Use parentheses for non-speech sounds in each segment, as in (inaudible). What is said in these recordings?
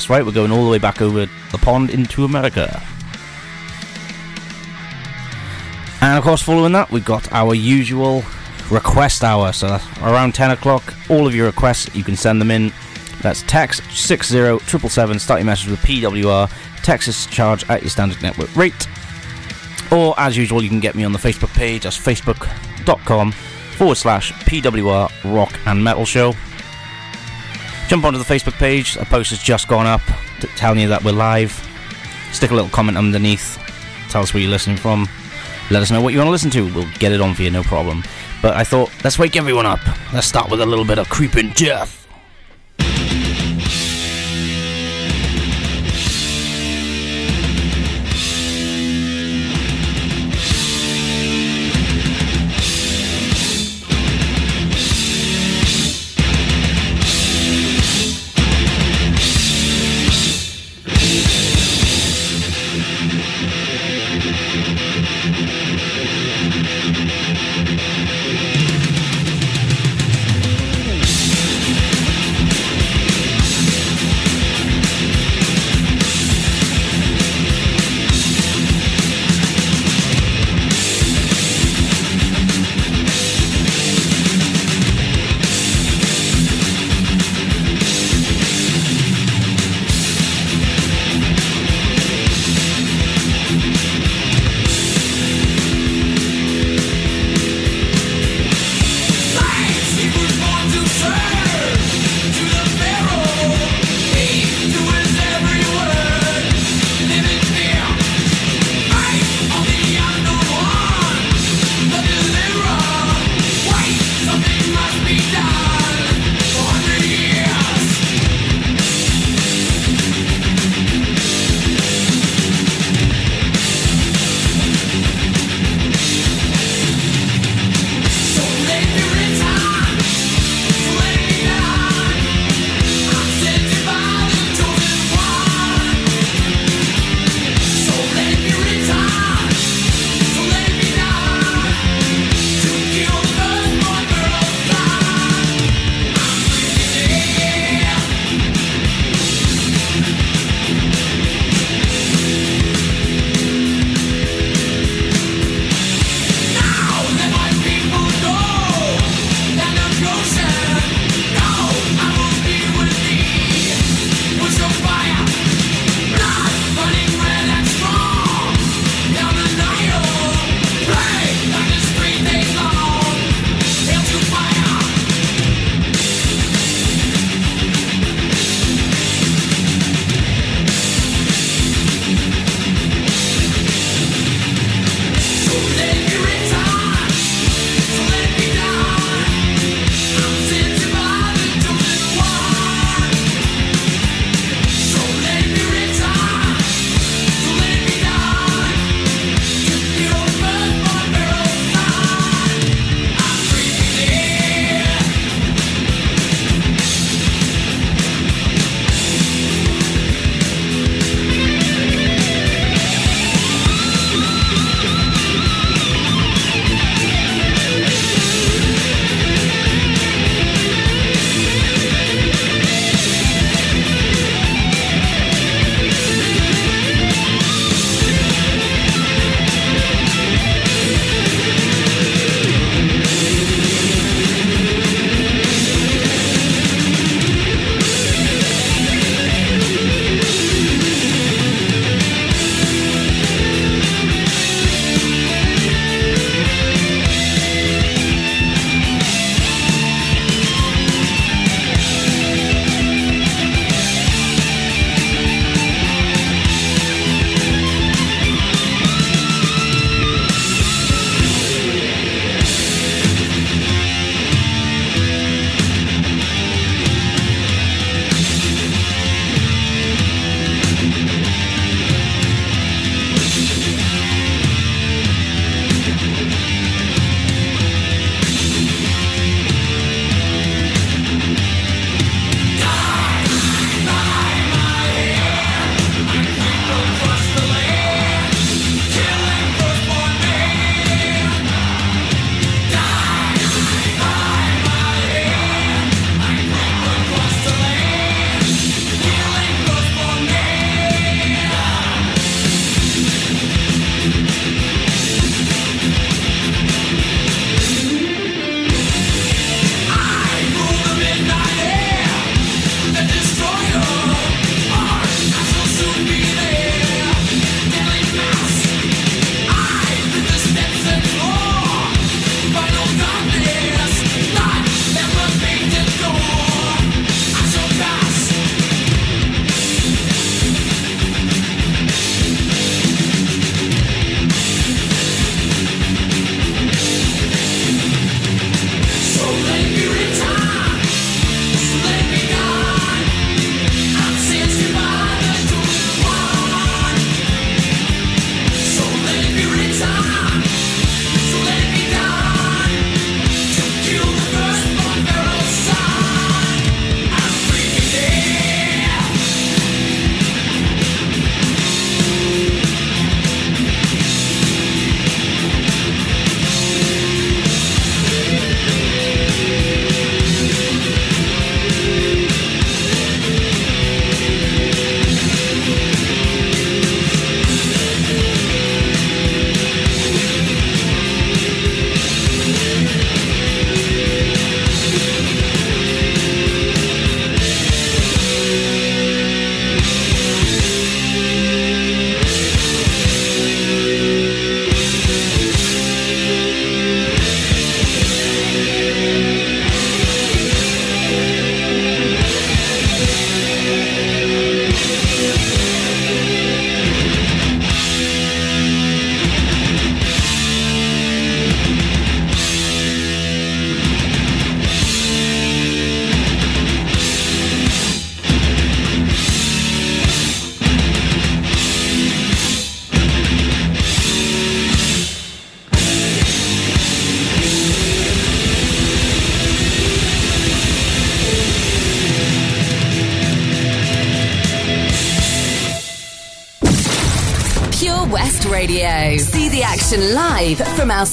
That's right, we're going all the way back over the pond into America. And of course, following that, we've got our usual request hour. So around 10 o'clock, all of your requests, you can send them in. That's text 60777, start your message with PWR, Texas charge at your standard network rate. Or as usual, you can get me on the Facebook page, that's facebook.com forward slash PWR Rock and Metal Show. Jump onto the Facebook page, a post has just gone up telling you that we're live. Stick a little comment underneath, tell us where you're listening from. Let us know what you want to listen to, we'll get it on for you, no problem. But I thought, let's wake everyone up. Let's start with a little bit of Creeping Death.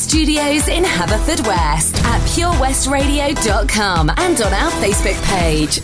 Studios in Haverfordwest at purewestradio.com and on our Facebook page.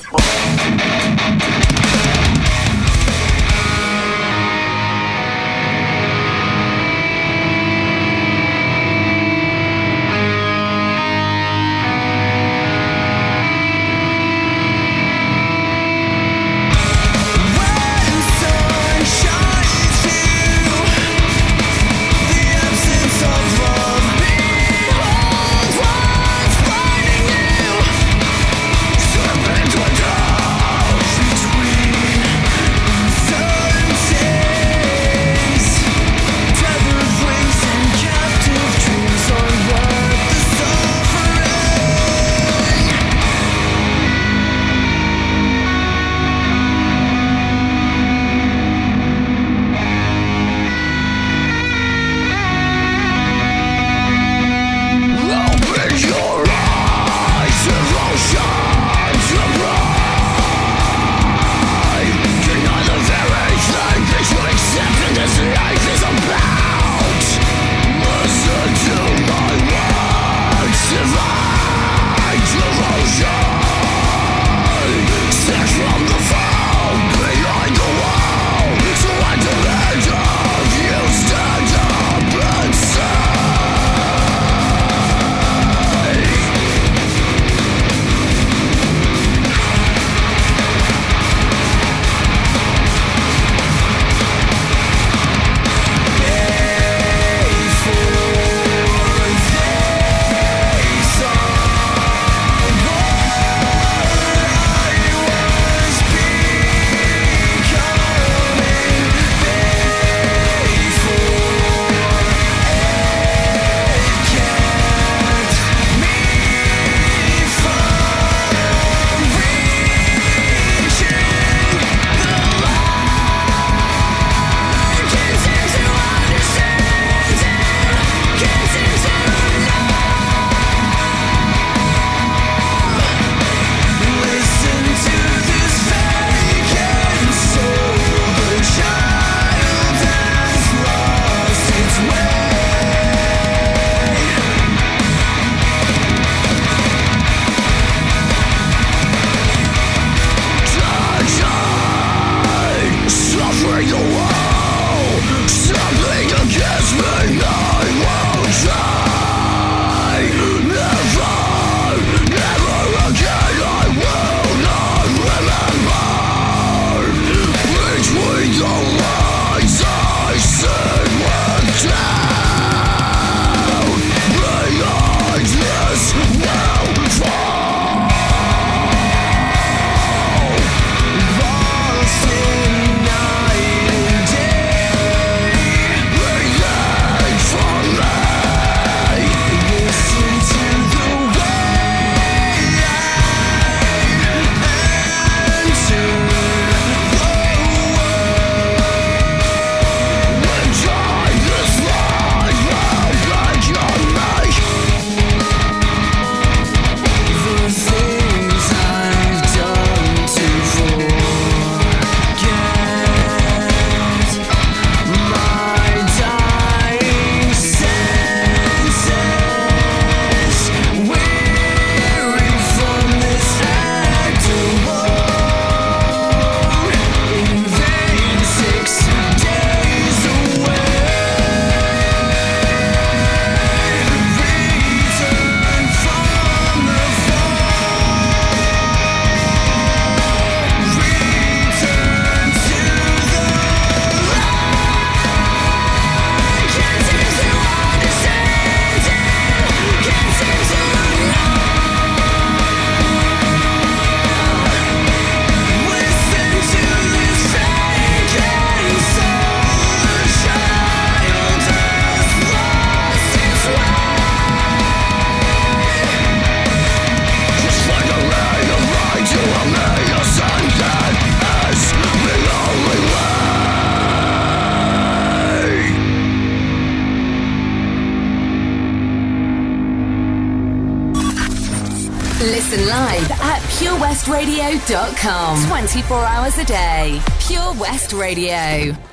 purewestradio.com. 24 hours a day. Pure West Radio.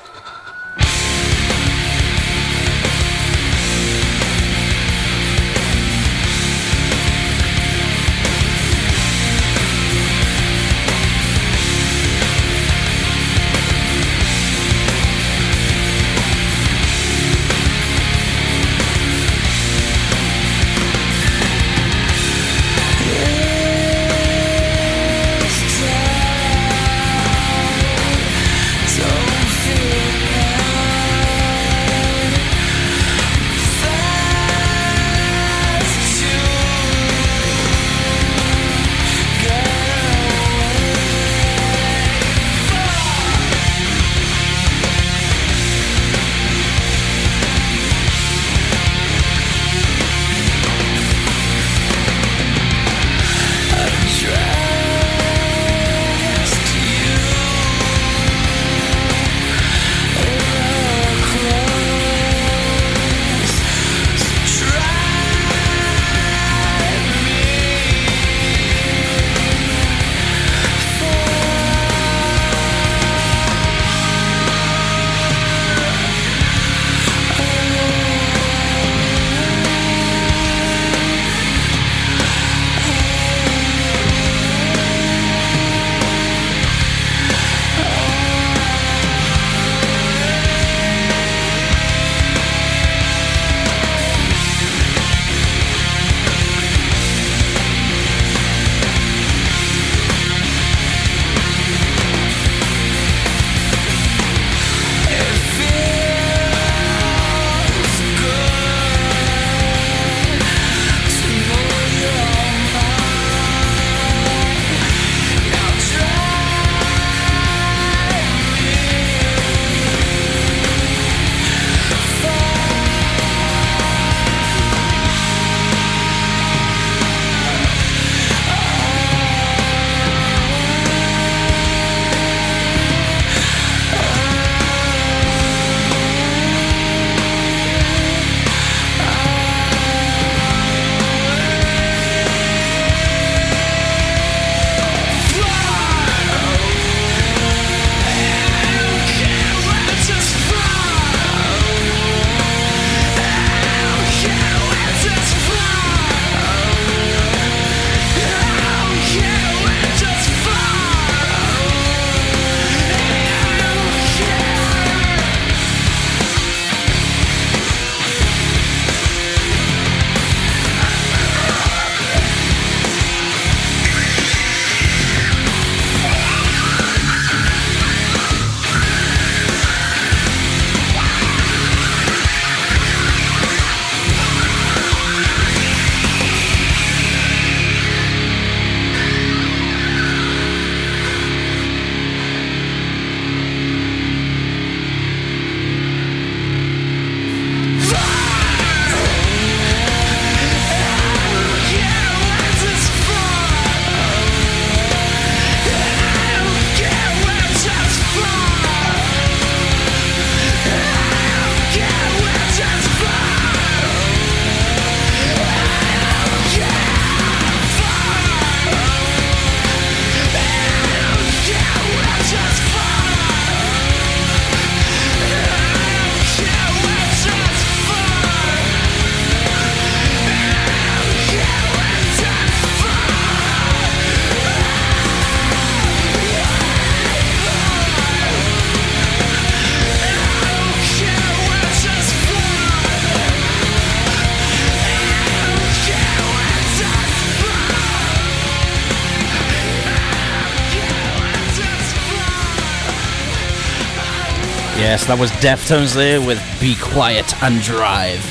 That was Deftones there with Be Quiet and Drive.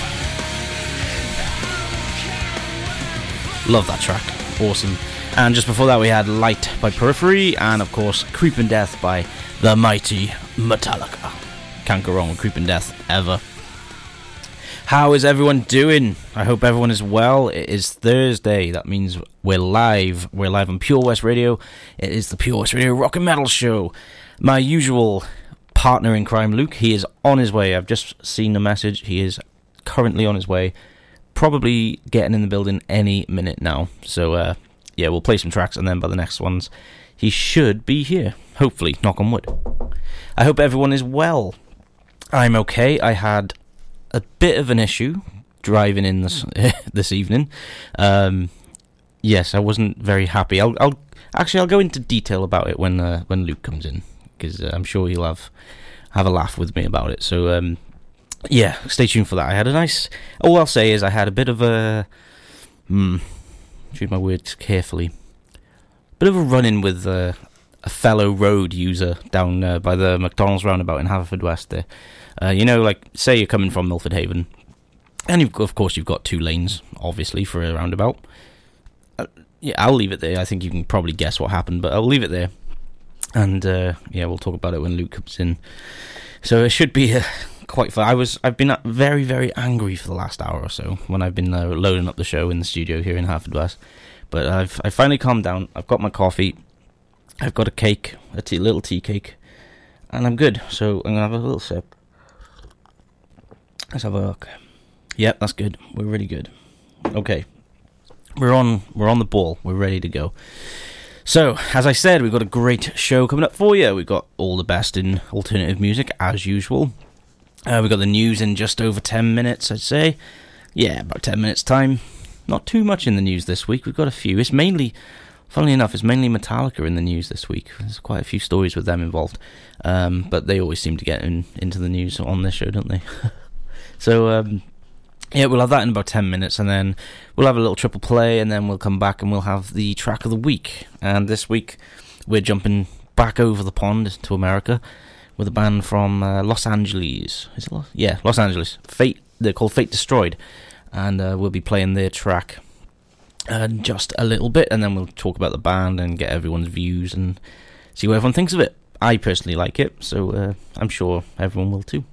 Love that track. Awesome. And just before that, we had Light by Periphery, and of course, Creeping Death by the mighty Metallica. Can't go wrong with Creeping Death ever. How is everyone doing? I hope everyone is well. It is Thursday. That means we're live. We're live on Pure West Radio. It is the Pure West Radio Rock and Metal Show. My usual partner in crime, Luke, he is on his way. I've just seen the message. He is currently on his way. Probably getting in the building any minute now. So, uh, yeah, we'll play some tracks and then by the next ones, he should be here. Hopefully, knock on wood. I hope everyone is well. I'm okay. I had a bit of an issue driving in this (laughs) this evening. Um, yes, I wasn't very happy. I'll, I'll actually I'll go into detail about it when uh, when Luke comes in because uh, I'm sure he'll have have a laugh with me about it. So um, yeah, stay tuned for that. I had a nice. All I'll say is I had a bit of a. Hmm, choose my words carefully. Bit of a run in with uh, a fellow road user down uh, by the McDonald's roundabout in Haverfordwest there. Uh, you know, like say you're coming from Milford Haven, and of course you've got two lanes, obviously for a roundabout. Uh, yeah, I'll leave it there. I think you can probably guess what happened, but I'll leave it there. And uh, yeah, we'll talk about it when Luke comes in. So it should be uh, quite fun. I was I've been very very angry for the last hour or so when I've been uh, loading up the show in the studio here in Haverfordwest. But I've I finally calmed down. I've got my coffee. I've got a cake, a tea, little tea cake, and I'm good. So I'm gonna have a little sip. Let's have a look. Yep, that's good. We're really good. Okay, we're on. We're on the ball. We're ready to go. So, as I said, we've got a great show coming up for you. We've got all the best in alternative music, as usual. Uh, we've got the news in just over 10 minutes, I'd say. Yeah, about 10 minutes' time. Not too much in the news this week. We've got a few. It's mainly, funnily enough, it's mainly Metallica in the news this week. There's quite a few stories with them involved. Um, but they always seem to get in, into the news on this show, don't they? (laughs) so, um, yeah, we'll have that in about 10 minutes, and then we'll have a little triple play, and then we'll come back and we'll have the track of the week. And this week, we're jumping back over the pond to America with a band from uh, Los Angeles. Is it Los? Yeah, Los Angeles. Fate. They're called Fate Destroyed, and uh, we'll be playing their track uh, just a little bit, and then we'll talk about the band and get everyone's views and see what everyone thinks of it. I personally like it, so uh, I'm sure everyone will too.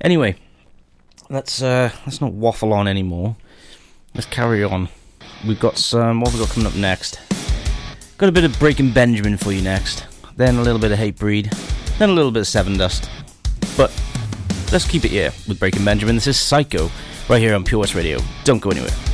Anyway, let's uh, let's not waffle on anymore. Let's carry on. We've got some. What have we got coming up next? Got a bit of Breaking Benjamin for you next. Then a little bit of Hatebreed. Then a little bit of Sevendust. But let's keep it here with Breaking Benjamin. This is Psycho right here on Pure West Radio. Don't go anywhere.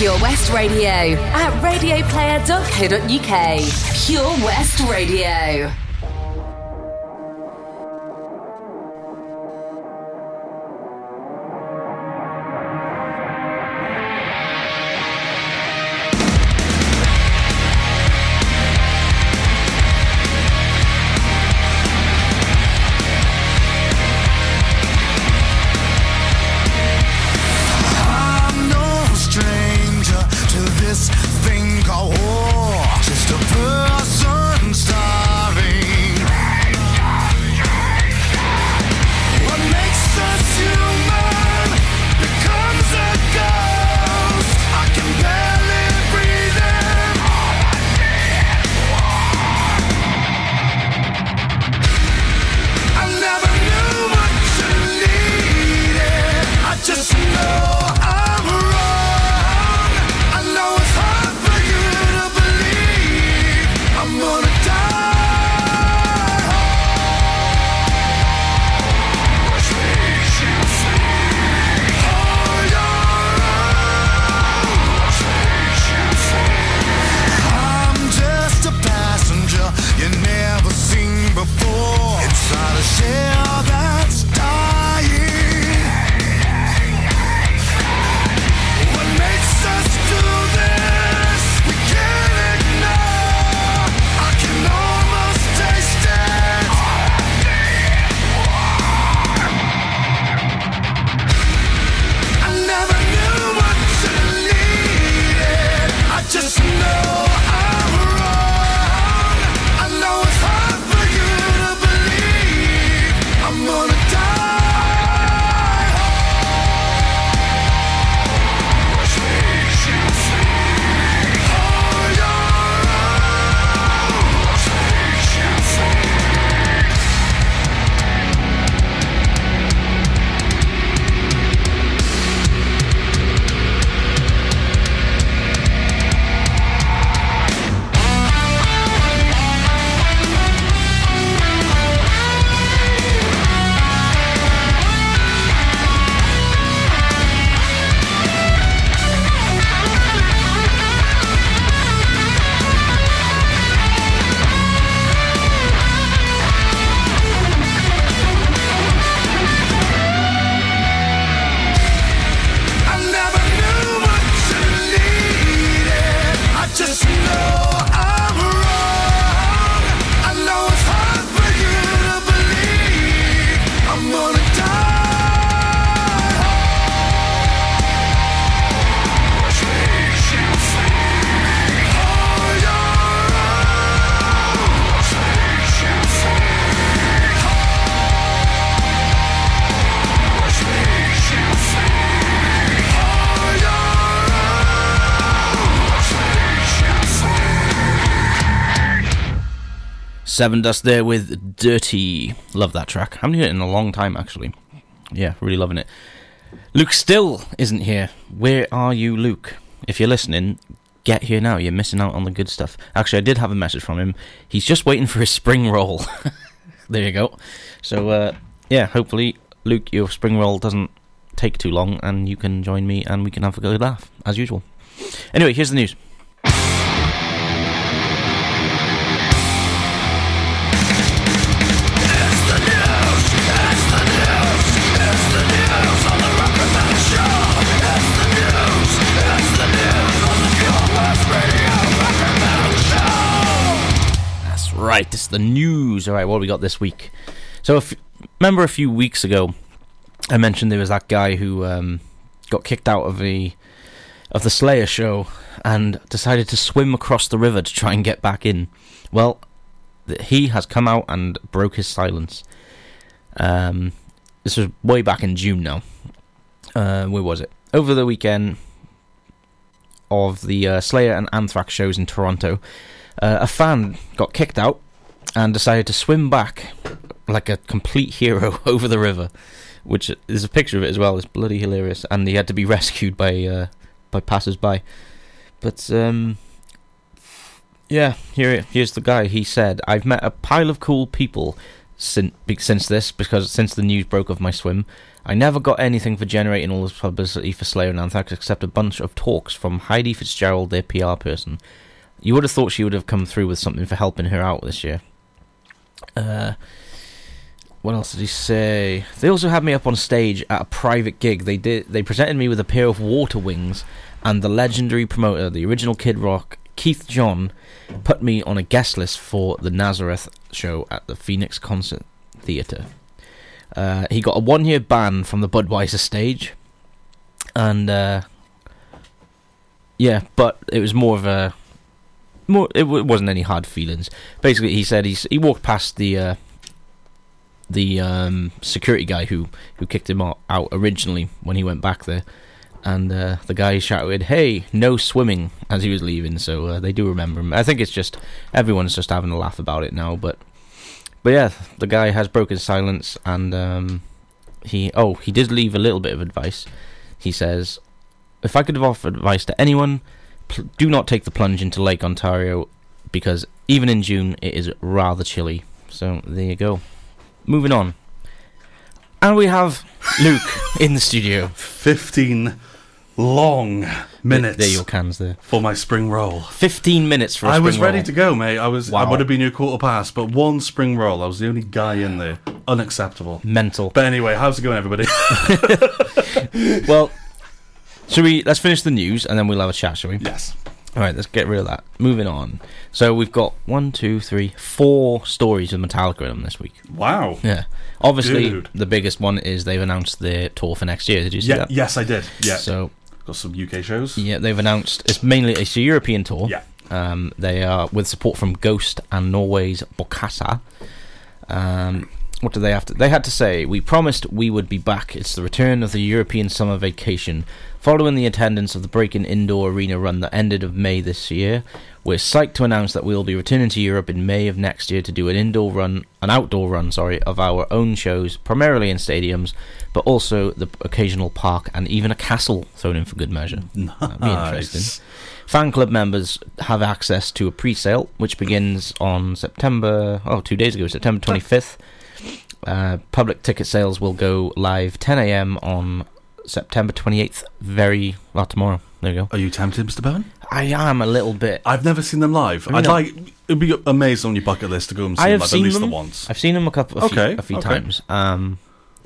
Pure West Radio at radioplayer.co.uk. Pure West Radio. Sevendust there with Dirty. Love that track. haven't heard it in a long time, actually. Yeah, really loving it. Luke still isn't here. Where are you, Luke? If you're listening, get here now. You're missing out on the good stuff. Actually, I did have a message from him. He's just waiting for his spring roll. (laughs) there you go. So, uh, yeah, hopefully, Luke, your spring roll doesn't take too long and you can join me and we can have a good laugh, as usual. Anyway, here's the news. Right, it's the news. All right, what we got this week? So, if, remember a few weeks ago, I mentioned there was that guy who um, got kicked out of the of the Slayer show and decided to swim across the river to try and get back in. Well, th- he has come out and broke his silence. Um, this was way back in June now. Uh, where was it? Over the weekend of the uh, Slayer and Anthrax shows in Toronto, uh, a fan got kicked out and decided to swim back like a complete hero (laughs) over the river. Which there's a picture of it as well. It's bloody hilarious, and he had to be rescued by uh, by passers-by. But um, yeah, here here's the guy. He said, "I've met a pile of cool people since since this because since the news broke of my swim, I never got anything for generating all this publicity for Slayer and Anthrax except a bunch of talks from Heidi Fitzgerald, their PR person. You would have thought she would have come through with something for helping her out this year." Uh, what else did he say? They also had me up on stage at a private gig. They did. They presented me with a pair of water wings, and the legendary promoter, the original Kid Rock, Keith John, put me on a guest list for the Nazareth show at the Phoenix Concert Theatre. Uh, he got a one-year ban from the Budweiser stage, and uh, yeah, but it was more of a more. It w- wasn't any hard feelings. Basically, he said he's he walked past the. Uh, the um, security guy who, who kicked him out, originally when he went back there, and uh, the guy shouted, "Hey, no swimming!" as he was leaving. So uh, they do remember him. I think it's just everyone's just having a laugh about it now. But but yeah, the guy has broken silence, and um, he oh he did leave a little bit of advice. He says, "If I could have offered advice to anyone, pl- do not take the plunge into Lake Ontario because even in June it is rather chilly." So there you go. Moving on. And we have Luke (laughs) in the studio. 15 long minutes There your cans there. for my spring roll. 15 minutes for a I was ready roll. to go, mate. I was. wow. I would have been your quarter past, but one spring roll. I was the only guy in there. Unacceptable. Mental. But anyway, how's it going, everybody? (laughs) (laughs) Well, should we, let's finish the news and then we'll have a chat, shall we? yes. Alright, let's get rid of that. Moving on. So we've got one, two, three, four stories with Metallica in them this week. Wow. Yeah. Obviously, Dude. the biggest one is they've announced their tour for next year. Did you see Yeah. that? Yes, I did. Yeah. So, Got some UK shows. yeah, they've announced it's mainly it's a European tour. Yeah. Um, they are with support from Ghost and Norway's Bokassa. Um, what do they have to? They had to say, "We promised we would be back. It's the return of the European summer vacation, following the attendance of the Breaking Indoor Arena run that ended of May this year. We're psyched to announce that we will be returning to Europe in May of next year to do an indoor run, an outdoor run, sorry, of our own shows, primarily in stadiums, but also the occasional park and even a castle thrown in for good measure. (laughs) That'd be interesting." Fan club members have access to a pre-sale, which begins on September. Oh, two days ago, September twenty fifth. Uh, public ticket sales will go live 10 a.m. on September 28th. Very well tomorrow. There you go. Are you tempted, Mr. Byrne? I am a little bit. I've never seen them live. I'd not? like. It'd be amazing on your bucket list to go and see I them have live seen at least them the once. I've seen them a couple, a few, Okay, a few okay. times. Um,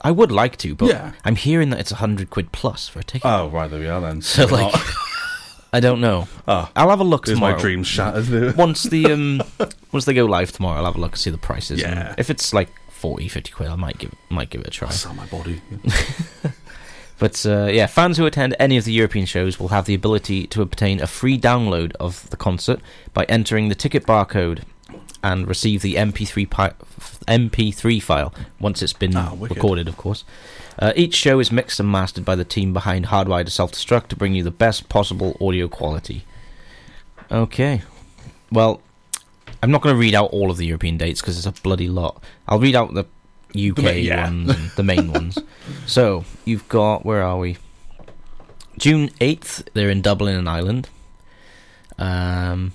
I would like to, but Yeah. I'm hearing that it's a hundred quid plus for a ticket. Oh, right, there we are then. so We're like, not- (laughs) I don't know. Ah, I'll have a look there's tomorrow. my dreams shattered. once the um (laughs) once they go live tomorrow, I'll have a look and see the prices. and Yeah. if it's like 40, 50 quid, I might give might give it a try. Sell my body. (laughs) But uh, yeah, fans who attend any of the European shows will have the ability to obtain a free download of the concert by entering the ticket barcode and receive the MP3 pi- MP3 file once it's been wicked. recorded, of course. Uh, each show is mixed and mastered by the team behind Hardwired to Self Destruct to bring you the best possible audio quality. Okay, well, I'm not going to read out all of the European dates because it's a bloody lot. I'll read out the UK ma- yeah. ones, the main (laughs) ones. So you've got where are we? June 8th, they're in Dublin and Ireland. Um,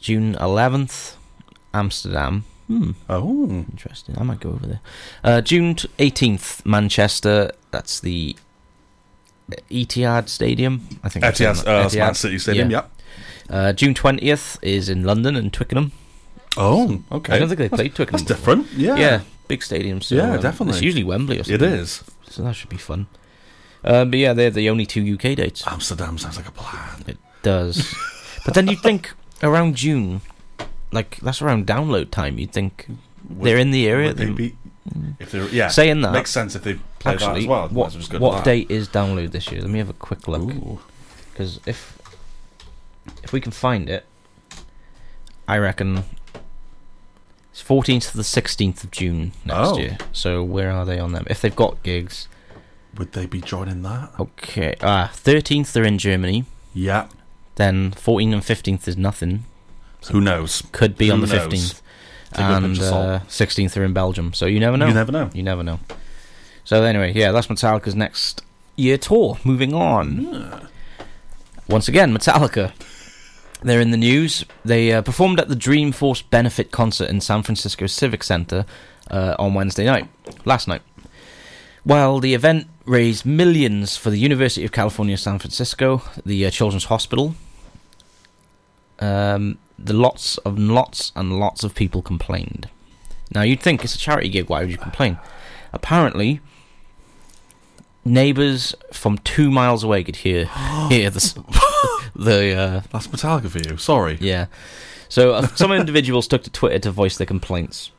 June 11th, Amsterdam. Hmm. Oh, Interesting. I might go over there. Uh, June 18th, Manchester. That's the Etihad Stadium. I think. Etihad, uh, Etihad. Man City Stadium. Yeah. Yeah. Uh, June 20th is in London and Twickenham. Oh, okay. I don't think they played Twickenham. That's before. different. Yeah. Yeah, big stadium. So, Yeah, um, definitely. It's usually Wembley or something. is. So that should be fun. Um, but yeah, they're the only two UK dates. Amsterdam sounds like a plan. It does. (laughs) but then you'd think around June, like that's around download time. You'd think they're in the area. Would they be, if they're yeah, Saying that, makes sense if they play that as well. What, as well just go to what date is download this year? Let me have a quick look. Because if if we can find it, I reckon it's 14th to the 16th of June next Oh. year. So where are they on them? If they've got gigs, Would they be joining that? okay. Ah, 13th they're in Germany. Yeah. Then 14th and 15th is nothing. Who knows? Could be Who on the knows? 15th. Take a And uh, 16th are in Belgium. So you never know. You never know. You never know. So anyway, yeah, that's Metallica's next year tour. Moving on. Once again, Metallica. They're in the news. They uh, performed at the Dreamforce benefit concert in San Francisco Civic Center uh, on Wednesday night, last night. While the event raised millions for the University of California, San Francisco, the uh, Children's Hospital, um, the lots of lots and lots of people complained. Now you'd think it's a charity gig. Why would you complain? Apparently, neighbours from two miles away could hear (gasps) hear the the uh, That's Metallica for you. Sorry. yeah. So uh, some individuals took to Twitter to voice their complaints.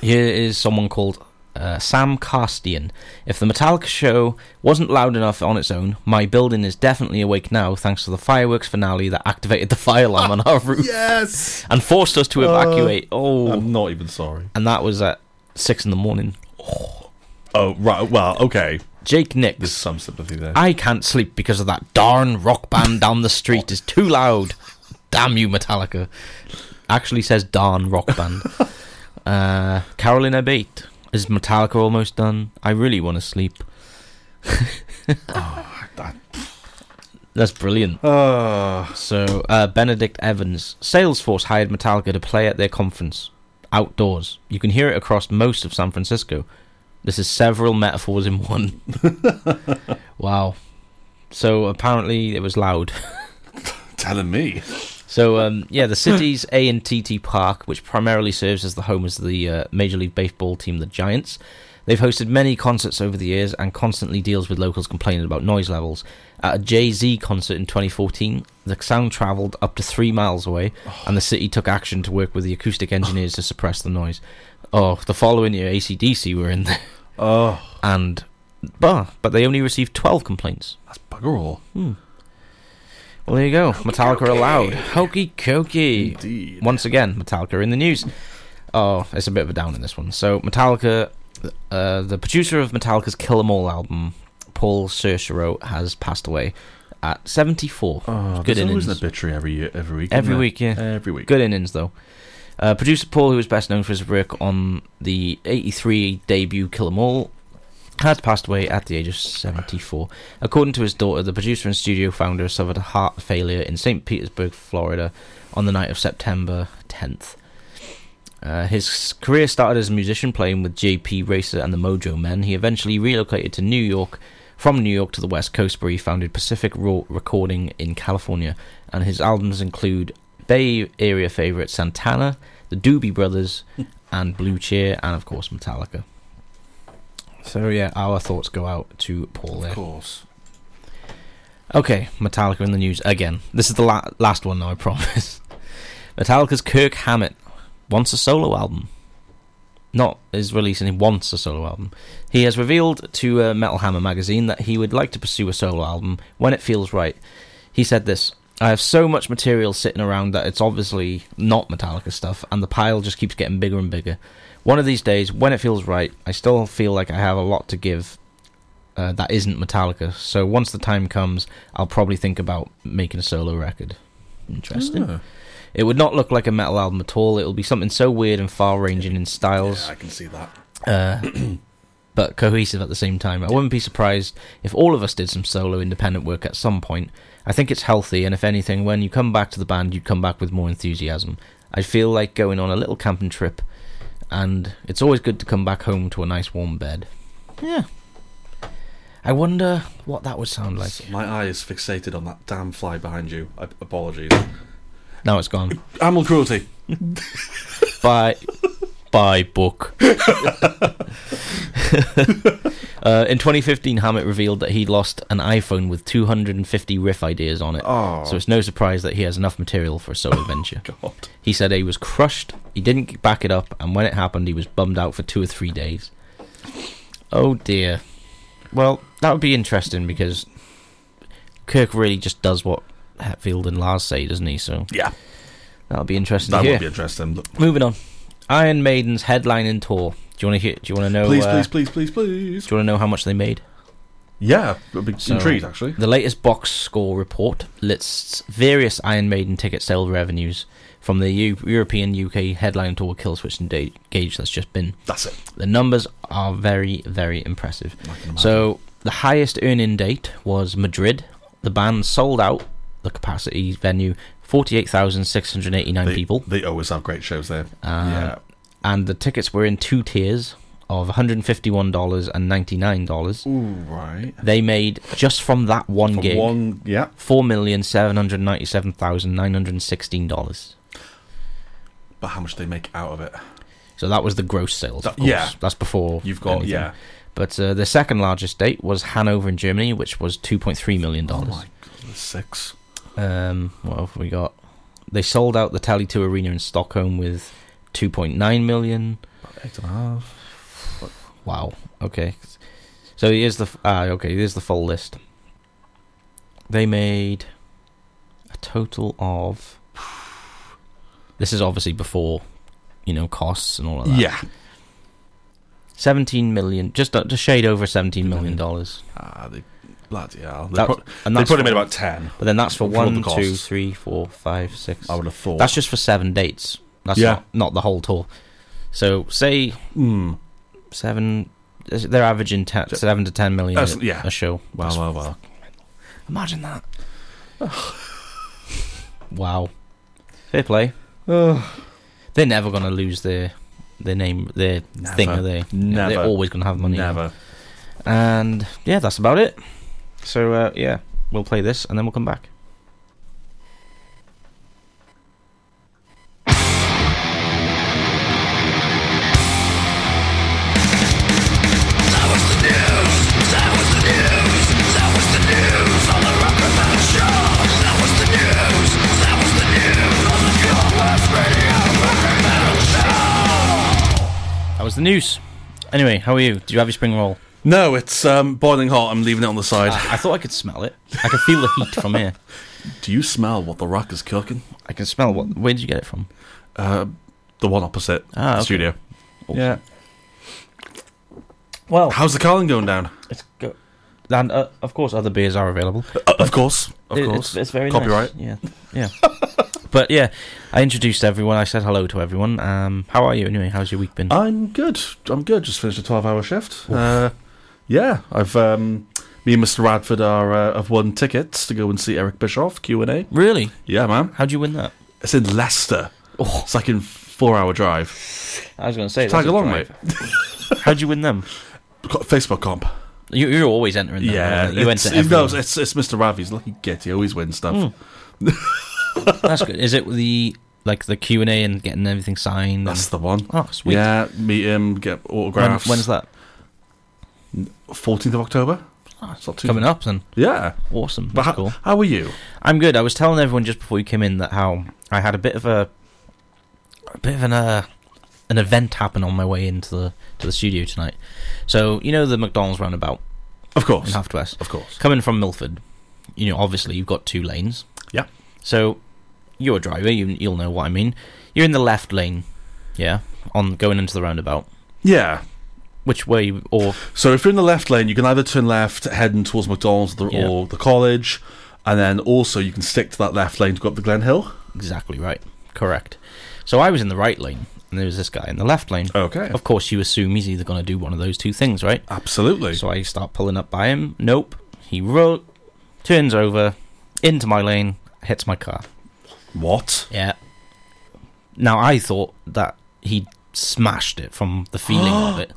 Here is someone called uh, Sam Carstian. If the Metallica show wasn't loud enough on its own, my building is definitely awake now thanks to the fireworks finale that activated the fire alarm on our (laughs) roof Yes. and forced us to evacuate. oh, I'm not even sorry. and that was at six in the morning. Oh right. Well, okay. Jake Nicks. There's some sympathy there. I can't sleep because of that darn rock band down the street is too loud. Damn you, Metallica. Actually says darn rock band. (laughs) uh, Carolyn Abate. Is Metallica almost done? I really want to sleep. (laughs) that- That's brilliant. Uh, So, uh, Benedict Evans. Salesforce hired Metallica to play at their conference outdoors. You can hear it across most of San Francisco. This is several metaphors in one. (laughs) wow. So, apparently, it was loud. (laughs) telling me. So um, yeah, the city's AT&T Park, which primarily serves as the home of the uh, Major League Baseball team, the Giants. They've hosted many concerts over the years and constantly deals with locals complaining about noise levels. At a Jay Z concert in 2014, the sound travelled up to three miles away, and the city took action to work with the acoustic engineers to suppress the noise. Oh, the following year, ACDC were in there, Oh, and but but they only received 12 complaints. that's bugger all. Well, there you go. Metallica allowed. Hokey cokey. Indeed. Once again, Metallica in the news. Oh, it's a bit of a down in this one. So, Metallica, uh, the producer of Metallica's Kill 'Em All album, Paul Cerchero, has passed away at 74. Oh, Good there's always innings. an obituary every year, every week. Every week, yeah. Every week. Good innings, though. Uh, producer Paul, who is best known for his work on the 83 debut Kill 'Em All, has passed away at the age of 74. According to his daughter, the producer and studio founder suffered a heart failure in St. Petersburg, Florida, on the night of September 10th. Uh, his career started as a musician playing with JP Racer and the Mojo Men. He eventually relocated to New York, from New York to the West Coast, where he founded Pacific Raw Recording in California. And his albums include Bay Area favorite Santana, the Doobie Brothers, (laughs) and Blue Cheer, and of course Metallica. So yeah, our thoughts go out to Paul there. Of course. Okay, Metallica in the news again. This is the la- last one now, I promise. (laughs) Metallica's Kirk Hammett wants a solo album. Not is releasing, he wants a solo album. He has revealed to uh, Metal Hammer magazine that he would like to pursue a solo album when it feels right. He said this I have so much material sitting around that it's obviously not Metallica stuff, and the pile just keeps getting bigger and bigger. One of these days, when it feels right, I still feel like I have a lot to give uh, that isn't Metallica. So once the time comes, I'll probably think about making a solo record. Interesting. Ah. It would not look like a metal album at all. It will be something so weird and far-ranging in styles. Yeah, I can see that. uh, (coughs) but cohesive at the same time. I wouldn't be surprised if all of us did some solo independent work at some point. I think it's healthy, and if anything, when you come back to the band, you'd come back with more enthusiasm. I feel like going on a little camping trip, and it's always good to come back home to a nice warm bed. Yeah. I wonder what that would sound like. My eye is fixated on that damn fly behind you. I, apologies. Now it's gone. Animal cruelty. By (laughs) by book. uh, in 2015, Hammett revealed that he'd lost an iPhone with 250 riff ideas on it. Oh. So it's no surprise that he has enough material for a solo (laughs) venture. God. He said he was crushed, he didn't back it up, and when it happened, he was bummed out for two or three days. Oh dear. Well, that would be interesting because Kirk really just does what Hetfield and Lars say, doesn't he? So Yeah, that'll be interesting that would be interesting. Moving on. Iron Maiden's headlining tour. Do you want to hear? Do you want to know? please, uh, please, please, please, please. Do you want to know how much they made? Yeah, I'd be So- intrigued actually. The latest box score report lists various Iron Maiden ticket sale revenues from the U- European UK headline tour Killswitch Engage that's just been. That's it. The numbers are very, very impressive. I can imagine. So the highest earning date was Madrid. The band sold out the capacity venue, forty-eight thousand six hundred eighty-nine they, people, They always have great shows there. Um, yeah. and the tickets were in two tiers of one hundred and fifty-one dollars and ninety-nine dollars. Ooh, right. They made just from that one For gig one, yeah. four million seven hundred ninety-seven thousand nine hundred sixteen dollars. But how much they make out of it? So that was the gross sales. That- yeah. that's before You've got anything. yeah. But uh, the second largest date was Hanover in Germany, which was $2.3 million. Oh, my god, six. Um, what have we got? They sold out the Tele2 Arena in Stockholm with 2.9 million. Eight and a half. Wow. Okay. So here's the ah okay. Here's the full list. They made a total of. This is obviously before, you know, costs and all of that. Yeah. 17 million, just uh, just shade over 17 million dollars. Ah, they bloody hell. They, That- put, and they probably for- made about ten. But then that's for For all the one, two, three, four, five, six. I would have thought. That's just for seven dates. That's Yeah. not, not the whole tour. So say Hmm. seven. They're averaging ten, So- seven to ten million a, yeah. a show. Well, That's well, well. Imagine that. (sighs) wow. Fair play. (sighs) They're never going to lose their their name, their Never. thing, are they? Yeah, They're always going to have money. Never. And yeah, that's about it. So uh, yeah, we'll play this and then we'll come back. And show that was the news. That was the news on the rock battle show That was the news. Anyway, how are you? Do you have your spring roll? No, it's um, boiling hot. I'm leaving it on the side. I thought I could smell it. I can feel the heat from here. (laughs) Do you smell what the rock is cooking? I can smell what. Where did you get it from? Uh, the one opposite Ah, okay. studio. Yeah. Well, How's the Carling going down? it's go- and uh, of course other beers are available. Uh, of course, of It- course. it's, it's very Copyright. Nice. Yeah, yeah. (laughs) but yeah, I introduced everyone. I said hello to everyone. Um, how are you anyway? How's your week been? I'm good. I'm good. Just finished a 12 hour shift. Yeah, I've um, me and Mr. Radford are uh, have won tickets to go and see Eric Bischoff Q and A. really? Yeah, man. How'd you win that? It's in Leicester. Oh, It's like in four hour drive. I was going to say. Tag along, drive. (laughs) How'd you win them? Facebook comp. You, you're always entering them. yeah, you? enter it- no, it's it's Mr. Rav. He's lucky get. He always wins stuff. (laughs) That's good. Is it the like the Q and A and getting everything signed? That's and, the one. oh, sweet. Yeah, meet him, get When, autographs. when's that? 14th of October. Oh, It's not too Coming up then. Yeah. Awesome. That's how, cool. how are you? I'm good. I was telling everyone just before you came in that how I had a bit of a, a bit of an uh, an event happen on my way into the to the studio tonight. So you know the McDonald's roundabout Of in course. Half West. Of course. Coming from Milford, you know obviously you've got two lanes. Yeah. So you're a driver. You you'll know what I mean. You're in the left lane. Yeah. On going into the roundabout. Yeah. Which way or So if you're in the left lane, you can either turn left heading towards McDonald's or the, Yeah. or the college, and then also you can stick to that left lane to go up the Glen Hill. exactly right? Correct. So I was in the right lane, and there was this guy in the left lane. Okay. Of course, you assume he's either going to do one of those two things, right? Absolutely. So I start pulling up by him. Nope. He ro- turns over into my lane, hits my car. what? Yeah. Now I thought that he smashed it from the feeling of (gasps) it.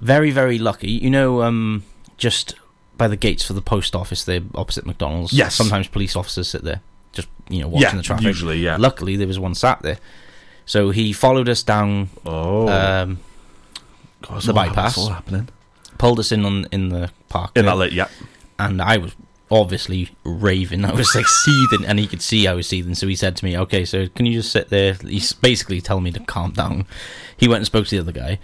Very, very lucky. You know, um, just by the gates for the post office, there opposite McDonald's. Yes. Sometimes police officers sit there, just you know, watching Yeah, the traffic. usually, yeah. Luckily, there was one sat there. So he followed us down Oh. um, God, the bypass. all happening. pulled us in on in the park, In there, that late, yeah. and I was obviously raving. (laughs) I was like seething, and he could see I was seething. So he said to me, "Okay, so can you just sit there?" He's basically telling me to calm down. He went and spoke to the other guy.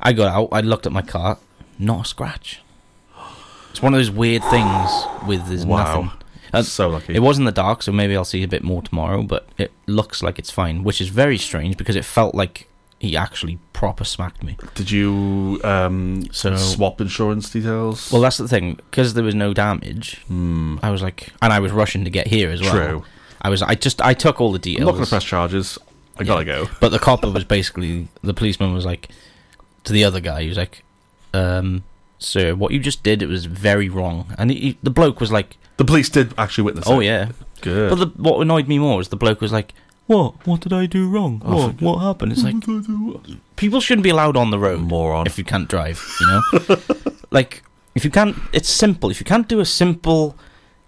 I got out. I looked at my car. Not a scratch. It's one of those weird things with there's Wow. nothing. Uh, so lucky. It was in the dark, so maybe I'll see a bit more tomorrow. But it looks like it's fine, which is very strange because it felt like he actually proper smacked me. Did you um, So- swap insurance details? Well, that's the thing because there was no damage. Hmm. I was like, and I was rushing to get here as well. True. I was. I just. I took all the details. I'm not going to press charges. I gotta go. But the copper was basically the policeman was like to the other guy. He was like, um, "Sir, what you just did it was very wrong." And he, the bloke was like, The police did actually witness "Oh it. yeah." Good. But the, what annoyed me more was the bloke was like, "What? What did I do wrong? Oh, what? What happened?" It's like people shouldn't be allowed on the road Moron. if you can't drive. You know, (laughs) like if you can't, it's simple. If you can't do a simple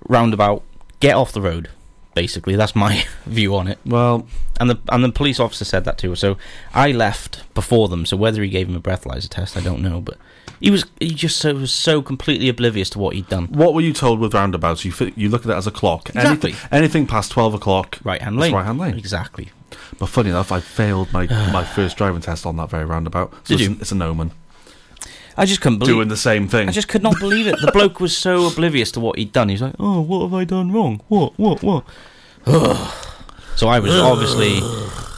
roundabout, get off the road. Basically, that's my (laughs) view on it. well, And the and the police officer said that too. So I left before them. So whether he gave him a breathalyzer test, I don't know. But he was he just so, was so completely oblivious to what he'd done. what were you told with roundabouts? You you look at it as a clock. Exactly. Anything, anything past 12 o'clock. Right hand lane. right-hand lane. Exactly. But funny enough, I failed my, (sighs) my first driving test on that very roundabout. So Did it's, you? An, it's an omen. I just couldn't believe. Doing the same thing. I just could not believe it. The (laughs) bloke was so oblivious to what he'd done. He's like, "Oh, what have I done wrong? What? What? What?" (sighs) so I was obviously,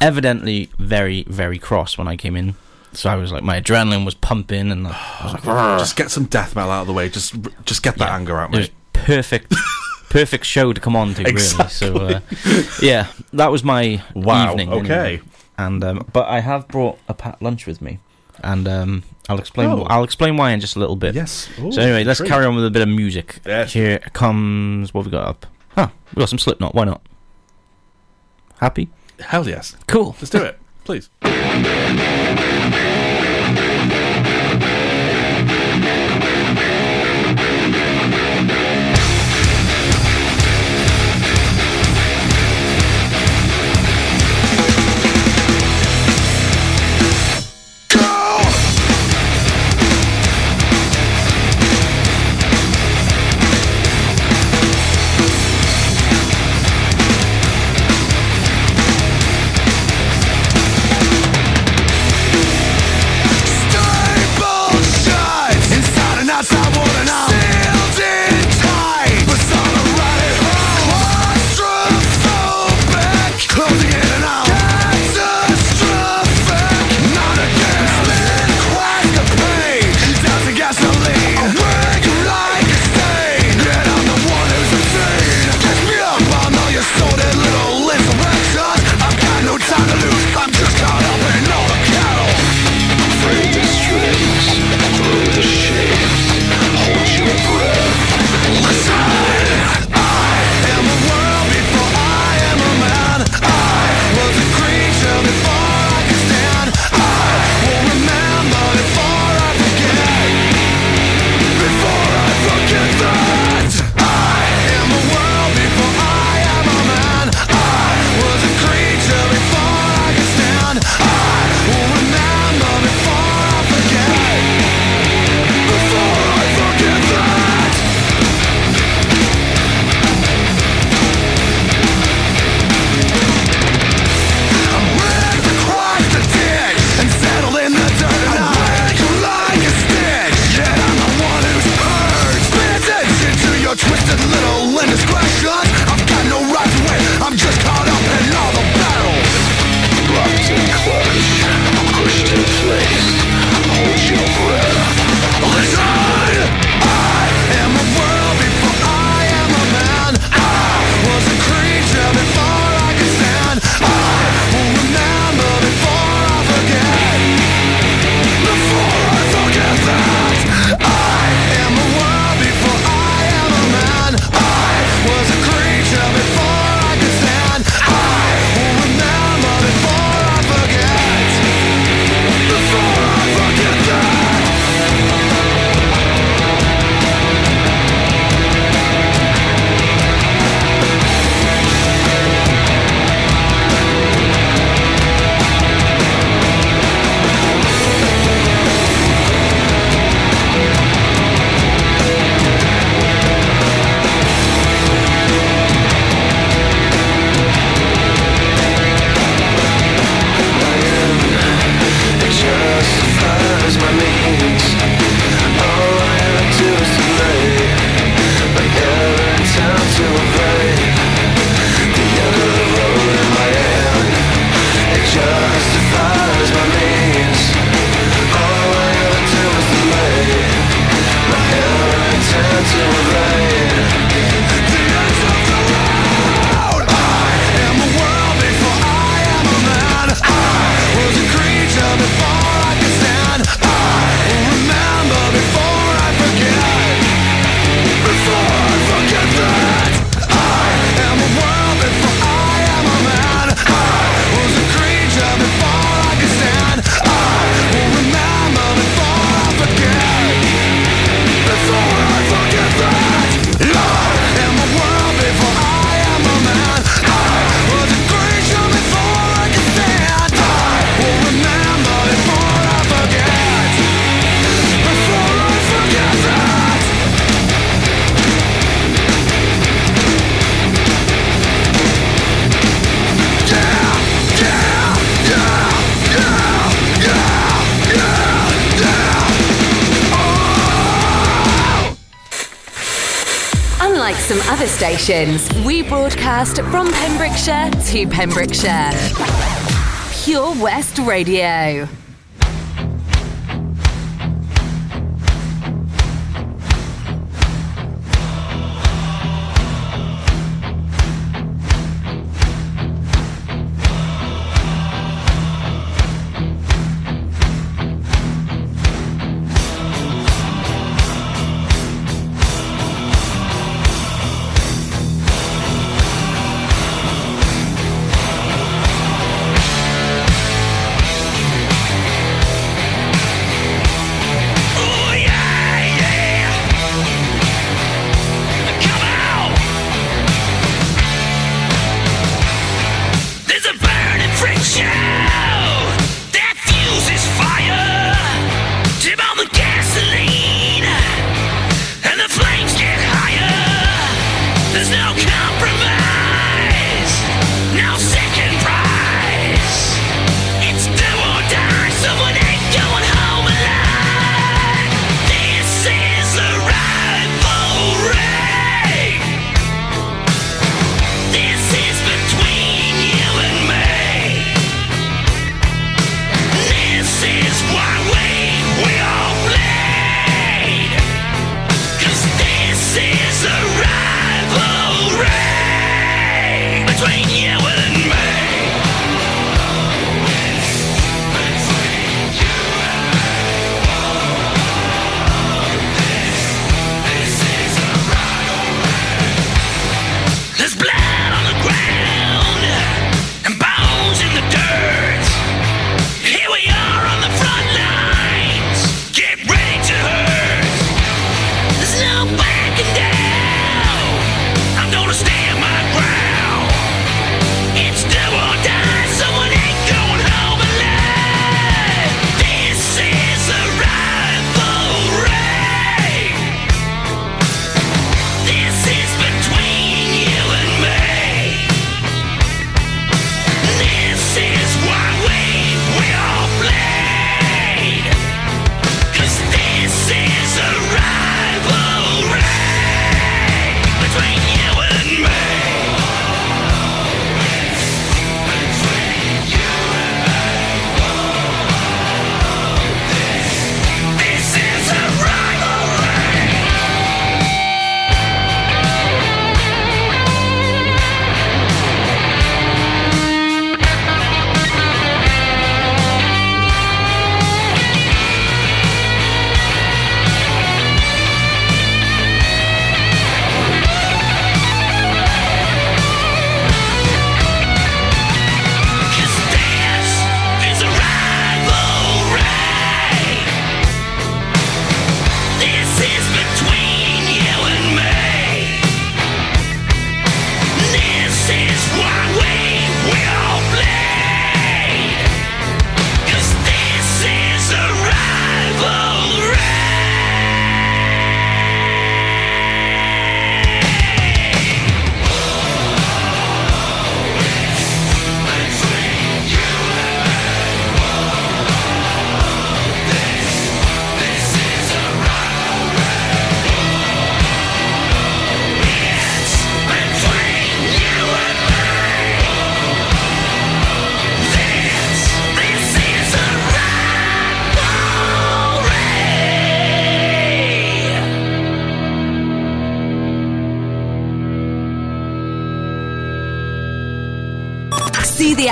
evidently, very, very cross when I came in. So I was like, my adrenaline was pumping, and I was like, just get some death metal out of the way. Just just get that Yeah. anger out, it was perfect, (laughs) perfect show to come on to, really. So uh, yeah, that was my Wow. evening. okay. anyway. And um, but I have brought a packed lunch with me, and um, I'll explain. Oh. I'll explain why in just a little bit. Yes. So anyway, let's carry on with a bit of music. Yes. Here comes what we got up. Huh, we got some Slipknot. Why not? Happy? Hell yes. Cool. Let's do it, please. (laughs) stations. We broadcast from Pembrokeshire to Pembrokeshire. Pure West Radio.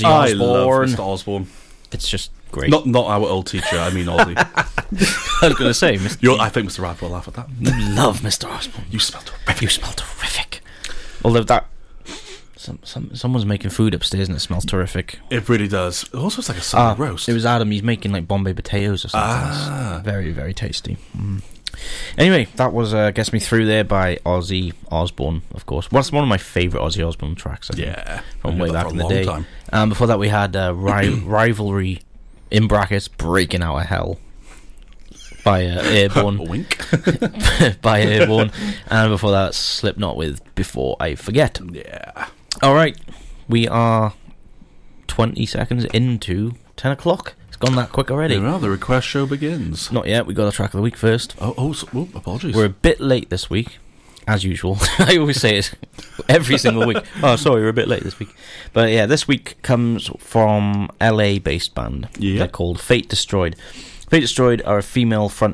Ozzy I love Osbourne. Mr. Osborne. It's just great. Not not our old teacher. I mean Ozzy. (laughs) I was going to say, Mr. You're, I think Mr. Radford will laugh at that. love Mr. Osborne. You smell terrific. You smell terrific. Although that. Some, some, someone's making food upstairs and it smells terrific. It really does. It also, it's like a Ah, Sunday roast. It was Adam. He's making like Bombay potatoes or something. Ah. It's very, very tasty. Mm. Anyway, that was uh, Gets Me Through There by Ozzy Osbourne, of course. Well, that's one of my favourite Ozzy Osbourne tracks. I think, yeah. From way back in the day. time. Um, before that, we had uh, (clears throat) ri- Rivalry, in brackets, Breaking Out of Hell by uh, (laughs) Airbourne. A wink. (laughs) by Airbourne. and before that, Slipknot with Before I Forget. yeah. All right, we are 20 seconds into 10 o'clock. Gone that quick already. Here we are. The request show begins. Not yet. We got a track of the week first. Oh, oh, so, oh apologies. We're a bit late this week, as usual. (laughs) I always say it (laughs) every single week. (laughs) Oh, sorry, we're a bit late this week. But yeah, this week comes from LA based band. Yeah. They're called Fate Destroyed. Fate Destroyed are a female front